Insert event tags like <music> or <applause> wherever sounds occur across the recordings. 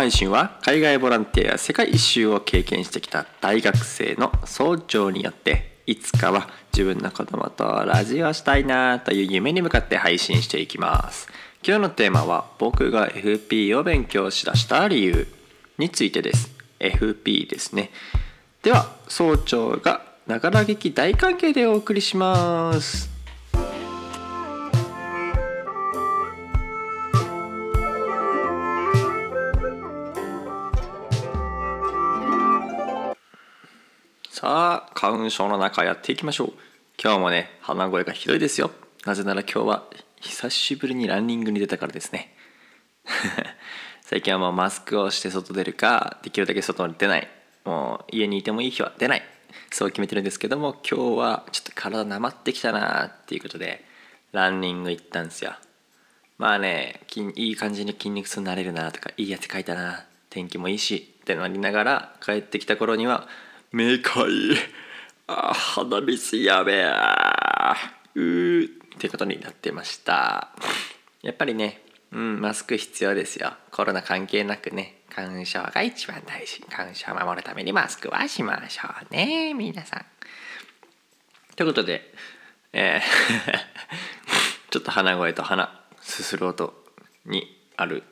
配信は海外ボランティアや世界一周を経験してきた大学生の総長によっていつかは自分の子供とラジオしたいなという夢に向かって配信していきます。今日のテーマは僕が FP を勉強しだした理由についてです。FP ですね。では総長がながら劇大関係でお送りします。さあ花粉症の中やっていきましょう。今日もね鼻声がひどいですよ。なぜなら今日は久しぶりにランニングに出たからですね。<laughs> 最近はもうマスクをして外出るかできるだけ外に出ない。もう家にいてもいい日は出ない。そう決めてるんですけども今日はちょっと体なまってきたなっていうことでランニング行ったんですよ。まあねいい感じに筋肉痛になれるなとかいいやつ書いたな天気もいいしってなりながら帰ってきた頃には目かいあ鼻水やべえ。うー。ってことになってました。やっぱりねうんマスク必要ですよ。コロナ関係なくね花粉症が一番大事。花粉症を守るためにマスクはしましょうね皆さん。ということでえー <laughs> ちょっと鼻声と鼻すする音にある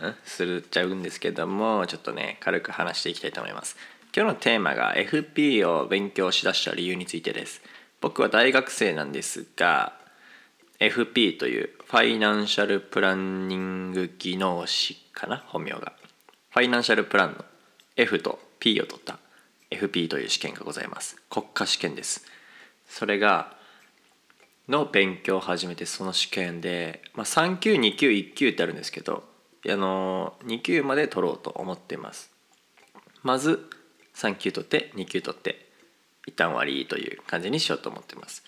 んするっちゃうんですけどもちょっとね軽く話していきたいと思います。今日のテーマが FP を勉強しだした理由についてです。僕は大学生なんですが FP というファイナンシャルプランニング技能士かな？本名が。ファイナンシャルプランの F と P を取った FP という試験がございます。国家試験です。それがの勉強を始めてその試験で、まあ、3級2級1級ってあるんですけどあの2級まで取ろうと思っています。まず3級取って2級取って一旦終わりという感じにしようと思ってます。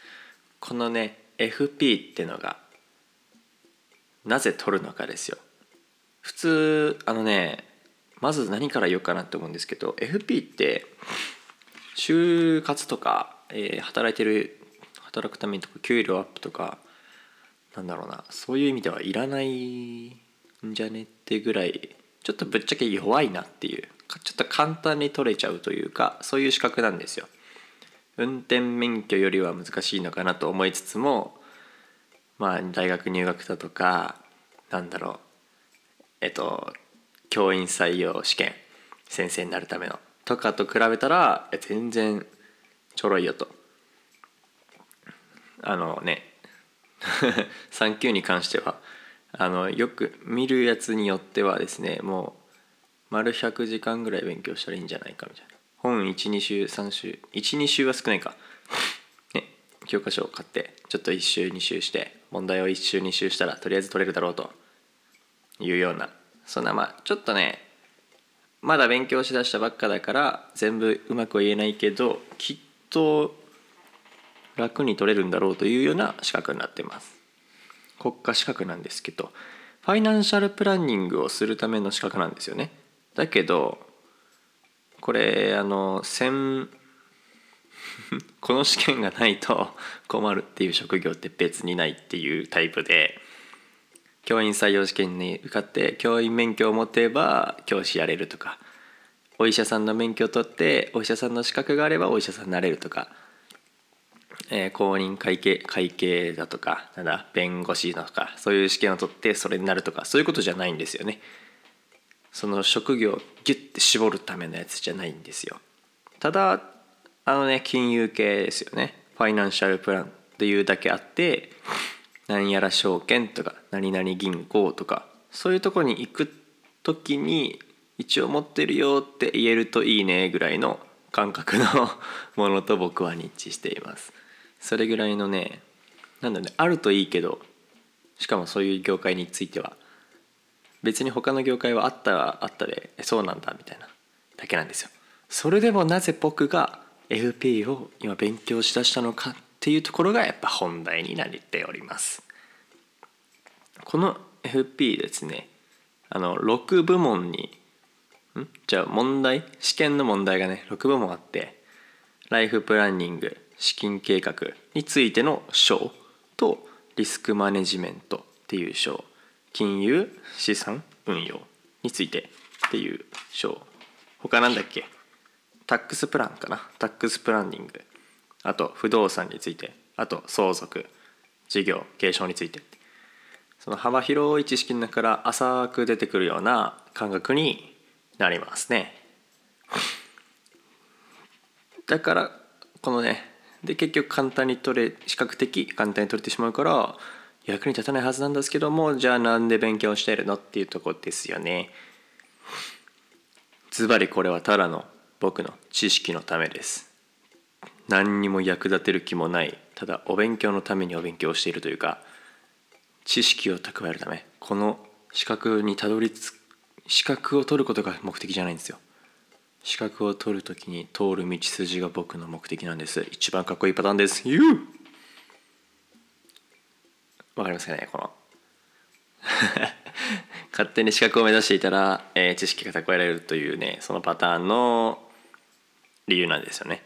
このね FP ってのがなぜ取るのかですよ。普通あのねまず何から言おうかなと思うんですけど FP って就活とか、えー、働いてる働くためにとか給料アップとかなんだろうなそういう意味ではいらないんじゃねってぐらいちょっとぶっちゃけ弱いなっていう。ちょっと簡単に取れちゃうというかそういう資格なんですよ。運転免許よりは難しいのかなと思いつつもまあ大学入学だとかなんだろうえっと教員採用試験先生になるためのとかと比べたら全然ちょろいよとあのね <laughs> 3級に関してはあのよく見るやつによってはですねもう丸100時間ぐらい勉強したらいいんじゃないかみたいな。本12週3週。12週は少ないか。<laughs> ね。教科書を買ってちょっと1週2週して問題を1週2週したらとりあえず取れるだろうと。いうような。そんなまあちょっとねまだ勉強しだしたばっかだから全部うまくは言えないけどきっと楽に取れるんだろうというような資格になってます。国家資格なんですけどファイナンシャルプランニングをするための資格なんですよね。だけどこれあの専 <laughs> この試験がないと困るっていう職業って別にないっていうタイプで教員採用試験に受かって教員免許を持てば教師やれるとかお医者さんの免許を取ってお医者さんの資格があればお医者さんになれるとか、えー、公認会計会計だとかなんだ弁護士だとかそういう試験を取ってそれになるとかそういうことじゃないんですよね。その職業をギュッて絞るためのやつじゃないんですよ。ただあのね金融系ですよね。ファイナンシャルプランっていうだけあって何やら証券とか何々銀行とかそういうとこに行く時に一応持ってるよって言えるといいねぐらいの感覚の <laughs> ものと僕は日致しています。それぐらいのねなんだねあるといいけどしかもそういう業界については別に他の業界はあったらあったでそうなんだみたいなだけなんですよ。それでもなぜ僕が FP を今勉強しだしたのかっていうところがやっぱ本題になっております。この FP ですねあの6部門にん？じゃあ問題試験の問題がね6部門あってライフプランニング資金計画についての章とリスクマネジメントっていう章金融資産運用についてっていう章。他なんだっけ？タックスプランかな？タックスプランニング。あと不動産について。あと相続事業継承について。その幅広い知識の中から浅く出てくるような感覚になりますね。だからこのねで結局簡単に取れ視覚的簡単に取れてしまうから役に立たないはずなんですけどもじゃあなんで勉強してるのっていうとこですよね。ズバリこれはただの僕の知識のためです。何にも役立てる気もないただお勉強のためにお勉強しているというか知識を蓄えるためこの資格にたどり着く資格を取ることが目的じゃないんですよ。資格を取るときに通る道筋が僕の目的なんです。一番かっこいいパターンです。ユーわかりますかねこの <laughs> 勝手に資格を目指していたら、えー、知識が蓄えられるというねそのパターンの理由なんですよね。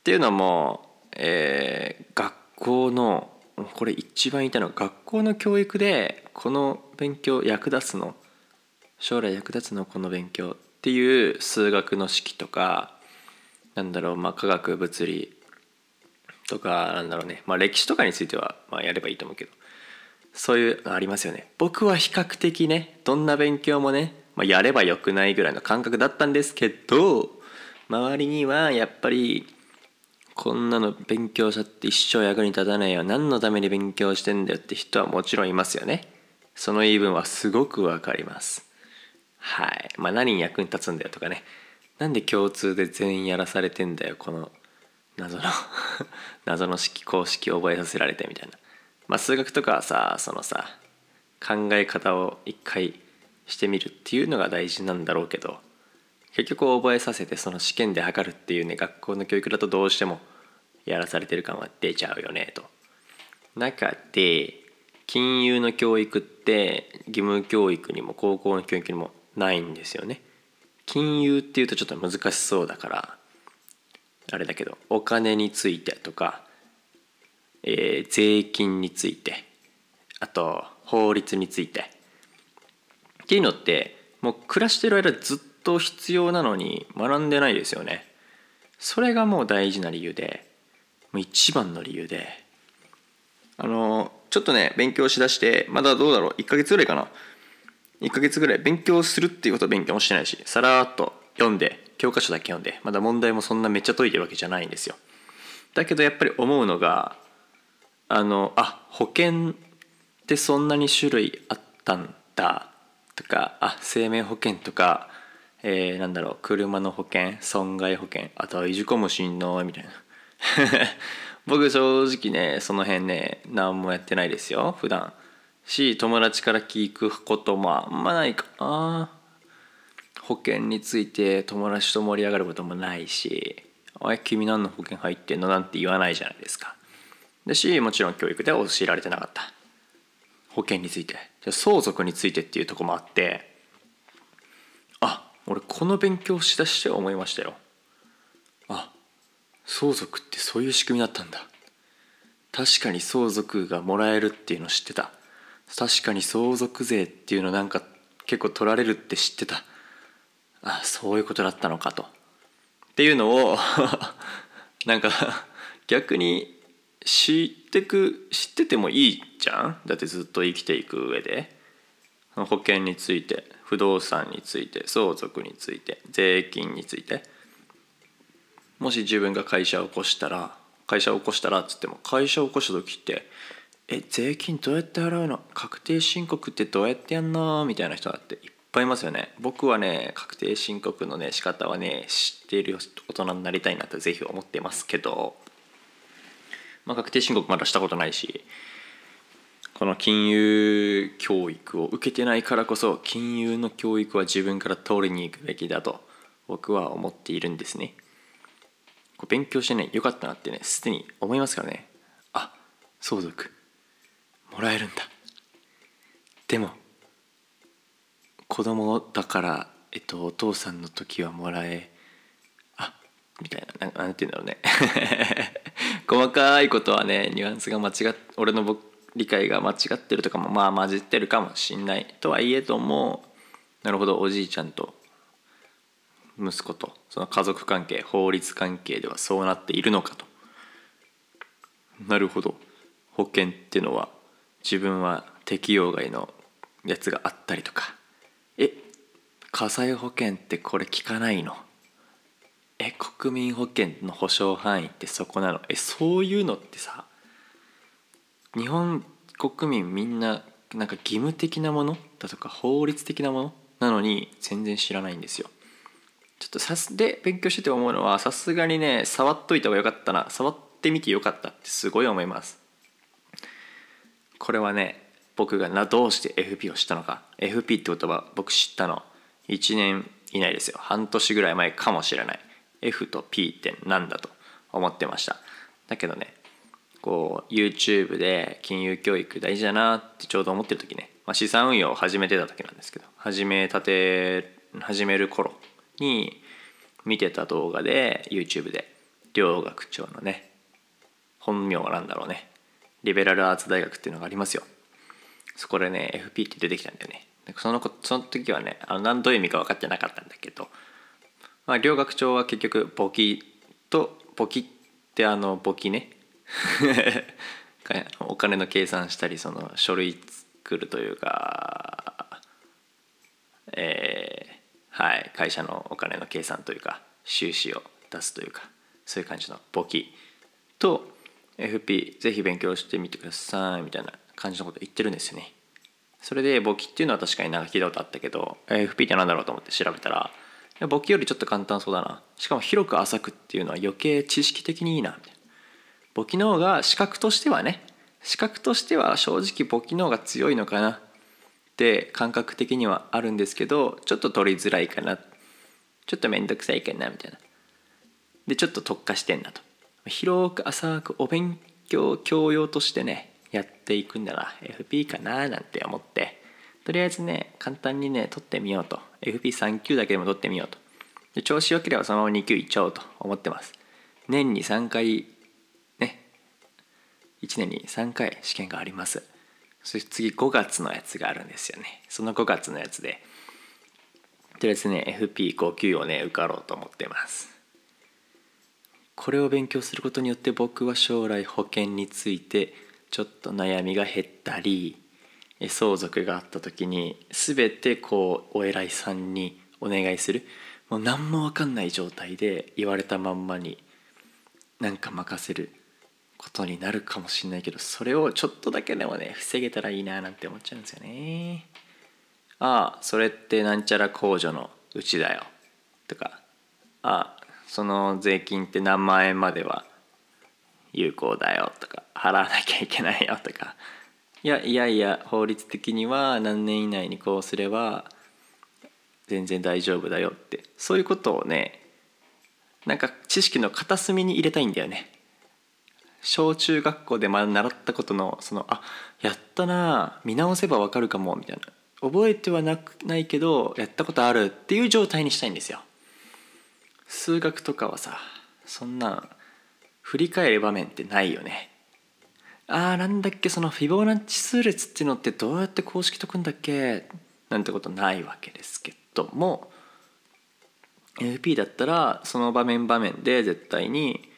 っていうのも、えー、学校のこれ一番言いたいのは学校の教育でこの勉強役立つの将来役立つのこの勉強っていう数学の式とかなんだろう、まあ、科学物理とかなんだろうね、まあ、歴史とかについてはまあやればいいと思うけどそういうのありますよね。僕は比較的ねどんな勉強もね、まあ、やればよくないぐらいの感覚だったんですけど周りにはやっぱりこんなの勉強者って一生役に立たないよ何のために勉強してんだよって人はもちろんいますよね。その言い分はすごくわかります。はい。まあ何に役に立つんだよとかね。なんで共通で全員やらされてんだよこの謎の <laughs> 謎の式公式覚えさせられてみたいな。まあ数学とかはさそのさ考え方を一回してみるっていうのが大事なんだろうけど結局覚えさせてその試験で測るっていうね学校の教育だとどうしてもやらされてる感は出ちゃうよねと。中で金融の教育って義務教育にも高校の教育にもないんですよね。金融っていうとちょっと難しそうだからあれだけどお金についてとか、えー、税金についてあと法律について。っていうのってもう暮らしてる間ずっと必要なのに学んでないですよね。それがもう大事な理由でもう一番の理由で。あのちょっとね勉強しだしてまだどうだろう？1ヶ月ぐらいかな？1ヶ月ぐらい勉強するっていうことは勉強もしてないしさらっと読んで教科書だけ読んでまだ問題もそんなめっちゃ解いてるわけじゃないんですよ。だけどやっぱり思うのがあのあ保険ってそんなに種類あったんだとかあ生命保険とかえー、なんだろう車の保険損害保険あとはいじかもしんないみたいな。<laughs> 僕正直ねその辺ね何もやってないですよ普段。し友達から聞くこともあんまないかな。保険について友達と盛り上がることもないし「おい君何の保険入ってんの?」なんて言わないじゃないですか。だしもちろん教育では教えられてなかった。保険について。相続についてっていうとこもあってあ俺この勉強しだして思いましたよ。あ相続ってそういう仕組みだったんだ。確かに相続がもらえるっていうの知ってた。確かに相続税っていうのなんか結構取られるって知ってた。あそういうことだったのかと。っていうのを <laughs> なんか逆に知ってく知っててもいいじゃん？だってずっと生きていく上で。保険について不動産について相続について税金について。もし自分が会社を起こしたら会社を起こしたらっつっても会社を起こした時ってえ税金どうやって払うの？確定申告ってどうやってやんの？みたいな人だっていっぱいいますよね。僕はね確定申告のね仕方はね知っている大人になりたいなとぜひ思ってますけど、まあ、確定申告まだしたことないしこの金融教育を受けてないからこそ金融の教育は自分から取りに行くべきだと僕は思っているんですね。こう勉強してねよかったなってねすでに思いますからねあ相続もらえるんだでも子供だからえっとお父さんの時はもらえみたいなななんて言うんだろうね。<laughs> 細かいことはねニュアンスが間違っ俺の僕理解が間違ってるとかもまあ混じってるかもしんないとはいえどもなるほどおじいちゃんと息子とその家族関係法律関係ではそうなっているのかと。なるほど。保険っていうのは自分は適用外のやつがあったりとか。え火災保険ってこれ効かないの？え国民保険の保証範囲ってそこなの？えそういうのってさ日本国民みんななんか義務的なものだとか法律的なもの？なのに全然知らないんですよ。ちょっとさすで勉強してて思うのはさすがにね触っといた方がよかったな。触ってみてよかったってすごい思います。これはね僕がなどうして FP を知ったのか？FP って言葉僕知ったの1年以内ですよ。半年ぐらい前かもしれない。F と P って何だと思ってました。だけどねこう YouTube で金融教育大事だなってちょうど思ってる時ね、まあ、資産運用を始めてた時なんですけど始めたて始める頃に見てた動画で YouTube で両学長のね本名は何だろうねリベラルアーツ大学っていうのがありますよ。そこでね FP って出てきたんだよね。そのその時はねあの何どういう意味か分かってなかったんだけど、まあ、両学長は結局簿記と簿記ってあの簿記ね。<laughs> お金の計算したりその書類作るというかえー、はい会社のお金の計算というか収支を出すというかそういう感じの簿記と FP ぜひ勉強してみてくださいみたいな感じのこと言ってるんですよね。それで簿記っていうのは確かになんか聞いたことあったけど FP って何だろうと思って調べたら簿記よりちょっと簡単そうだな。しかも広く浅くっていうのは余計知識的にいいな。みたいな簿記の方が資格としてはね。資格としては正直簿記の方が強いのかな。って感覚的にはあるんですけどちょっと取りづらいかな。ちょっと面倒くさいかなみたいな。でちょっと特化してんなと。広く浅くお勉強教養としてねやっていくんなら FP かななんて思って。とりあえずね簡単にね取ってみようと。FP3 級だけでも取ってみようと。で調子よければそのまま2級いっちゃおうと思ってます。年に3回ね。1年に3回試験があります。そして次5月のやつがあるんですよね。その5月のやつでとりあえずね FP5 級をね受かろうと思ってます。これを勉強することによって僕は将来保険についてちょっと悩みが減ったり相続があった時に全てこうお偉いさんにお願いする。もう何も分かんない状態で言われたまんまになんか任せることになるかもしれないけどそれをちょっとだけでもね防げたらいいななんて思っちゃうんですよね。ああそれってなんちゃら控除のうちだよ。とかああその税金って何万円までは有効だよ。とか払わなきゃいけないよ。とかいやいやいや法律的には何年以内にこうすれば全然大丈夫だよって。そういうことをねなんか知識の片隅に入れたいんだよね。小中学校で習ったことのそのあやったな見直せばわかるかもみたいな。覚えてはなくないけどやったことあるっていう状態にしたいんですよ。数学とかはさそんな振り返る場面ってないよね。あーなんだっけそのフィボナッチ数列っていうのってどうやって公式解くんだっけ？なんてことないわけですけども NP だったらその場面場面で絶対に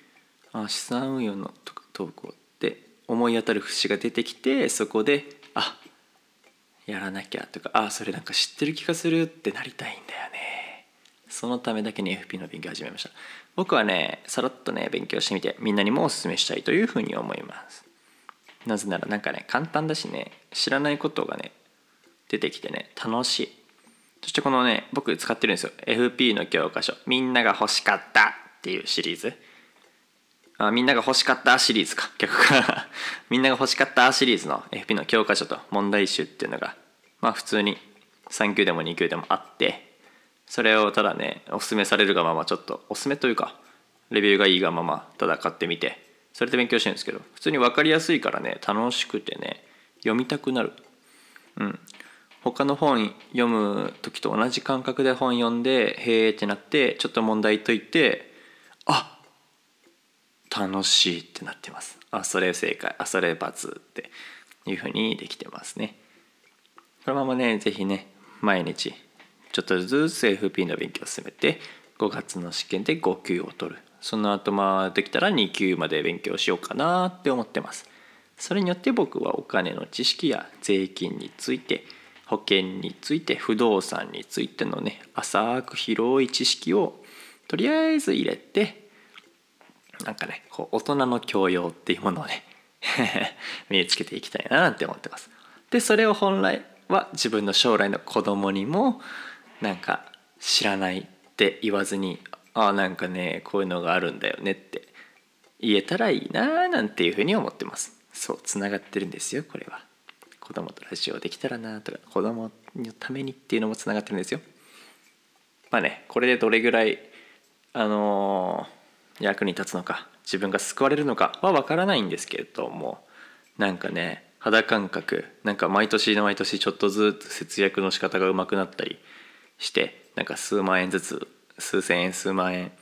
あ資産運用の投稿って思い当たる節が出てきてそこであやらなきゃとかあそれなんか知ってる気がするってなりたいんだよね。そのためだけに FP の勉強始めました。僕はねさらっとね勉強してみてみんなにもお勧めしたいというふうに思います。なぜならなんかね簡単だしね知らないことがね出てきてね楽しい。そしてこのね僕使ってるんですよ。FP の教科書。みんなが欲しかったっていうシリーズ。あみんなが欲しかったシリーズか。逆か <laughs> みんなが欲しかったシリーズの FP の教科書と問題集っていうのがまあ普通に3級でも2級でもあってそれをただねおすすめされるがままちょっとおすすめというかレビューがいいがままただ買ってみてそれで勉強してるんですけど普通に分かりやすいからね楽しくてね読みたくなる。うん。他の本読む時と同じ感覚で本読んでへえってなってちょっと問題解いてあ楽しいってなってます。あそれ正解。あそれ×っていうふうにできてますね。このままね是非ね毎日ちょっとずつ FP の勉強を進めて5月の試験で5級を取る。その後まあできたら2級まで勉強しようかなって思ってます。それによって僕はお金の知識や税金について保険について不動産についてのね浅く広い知識をとりあえず入れてなんかねこう大人の教養っていうものをね <laughs> 身につけていきたいななんて思ってます。でそれを本来は自分の将来の子供にもなんか知らないって言わずにああなんかねこういうのがあるんだよねって言えたらいいななんていうふうに思ってます。そうつながってるんですよこれは。子供とラジオできたらなとか子供のためにっていうのもつながってるんですよ。まあねこれでどれぐらいあのー、役に立つのか自分が救われるのかは分からないんですけれどもなんかね肌感覚なんか毎年毎年ちょっとずつ節約の仕方がうまくなったりしてなんか数万円ずつ数千円数万円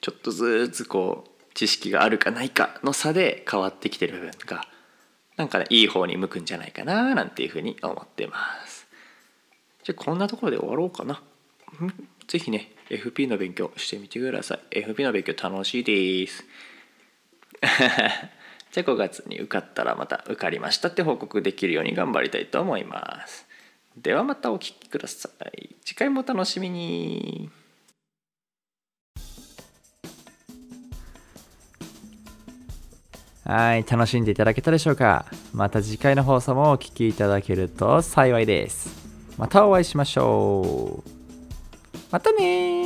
ちょっとずつこう知識があるかないかの差で変わってきてる部分がなんかねいい方に向くんじゃないかななんていうふうに思ってます。じゃあこんなところで終わろうかな。是非ね FP の勉強してみてください。FP の勉強楽しいです。<laughs> じゃあ5月に受かったらまた受かりましたって報告できるように頑張りたいと思います。ではまたお聴きください。次回もお楽しみに。はい、楽しんでいただけたでしょうか？また次回の放送もお聴きいただけると幸いです。またお会いしましょう。またね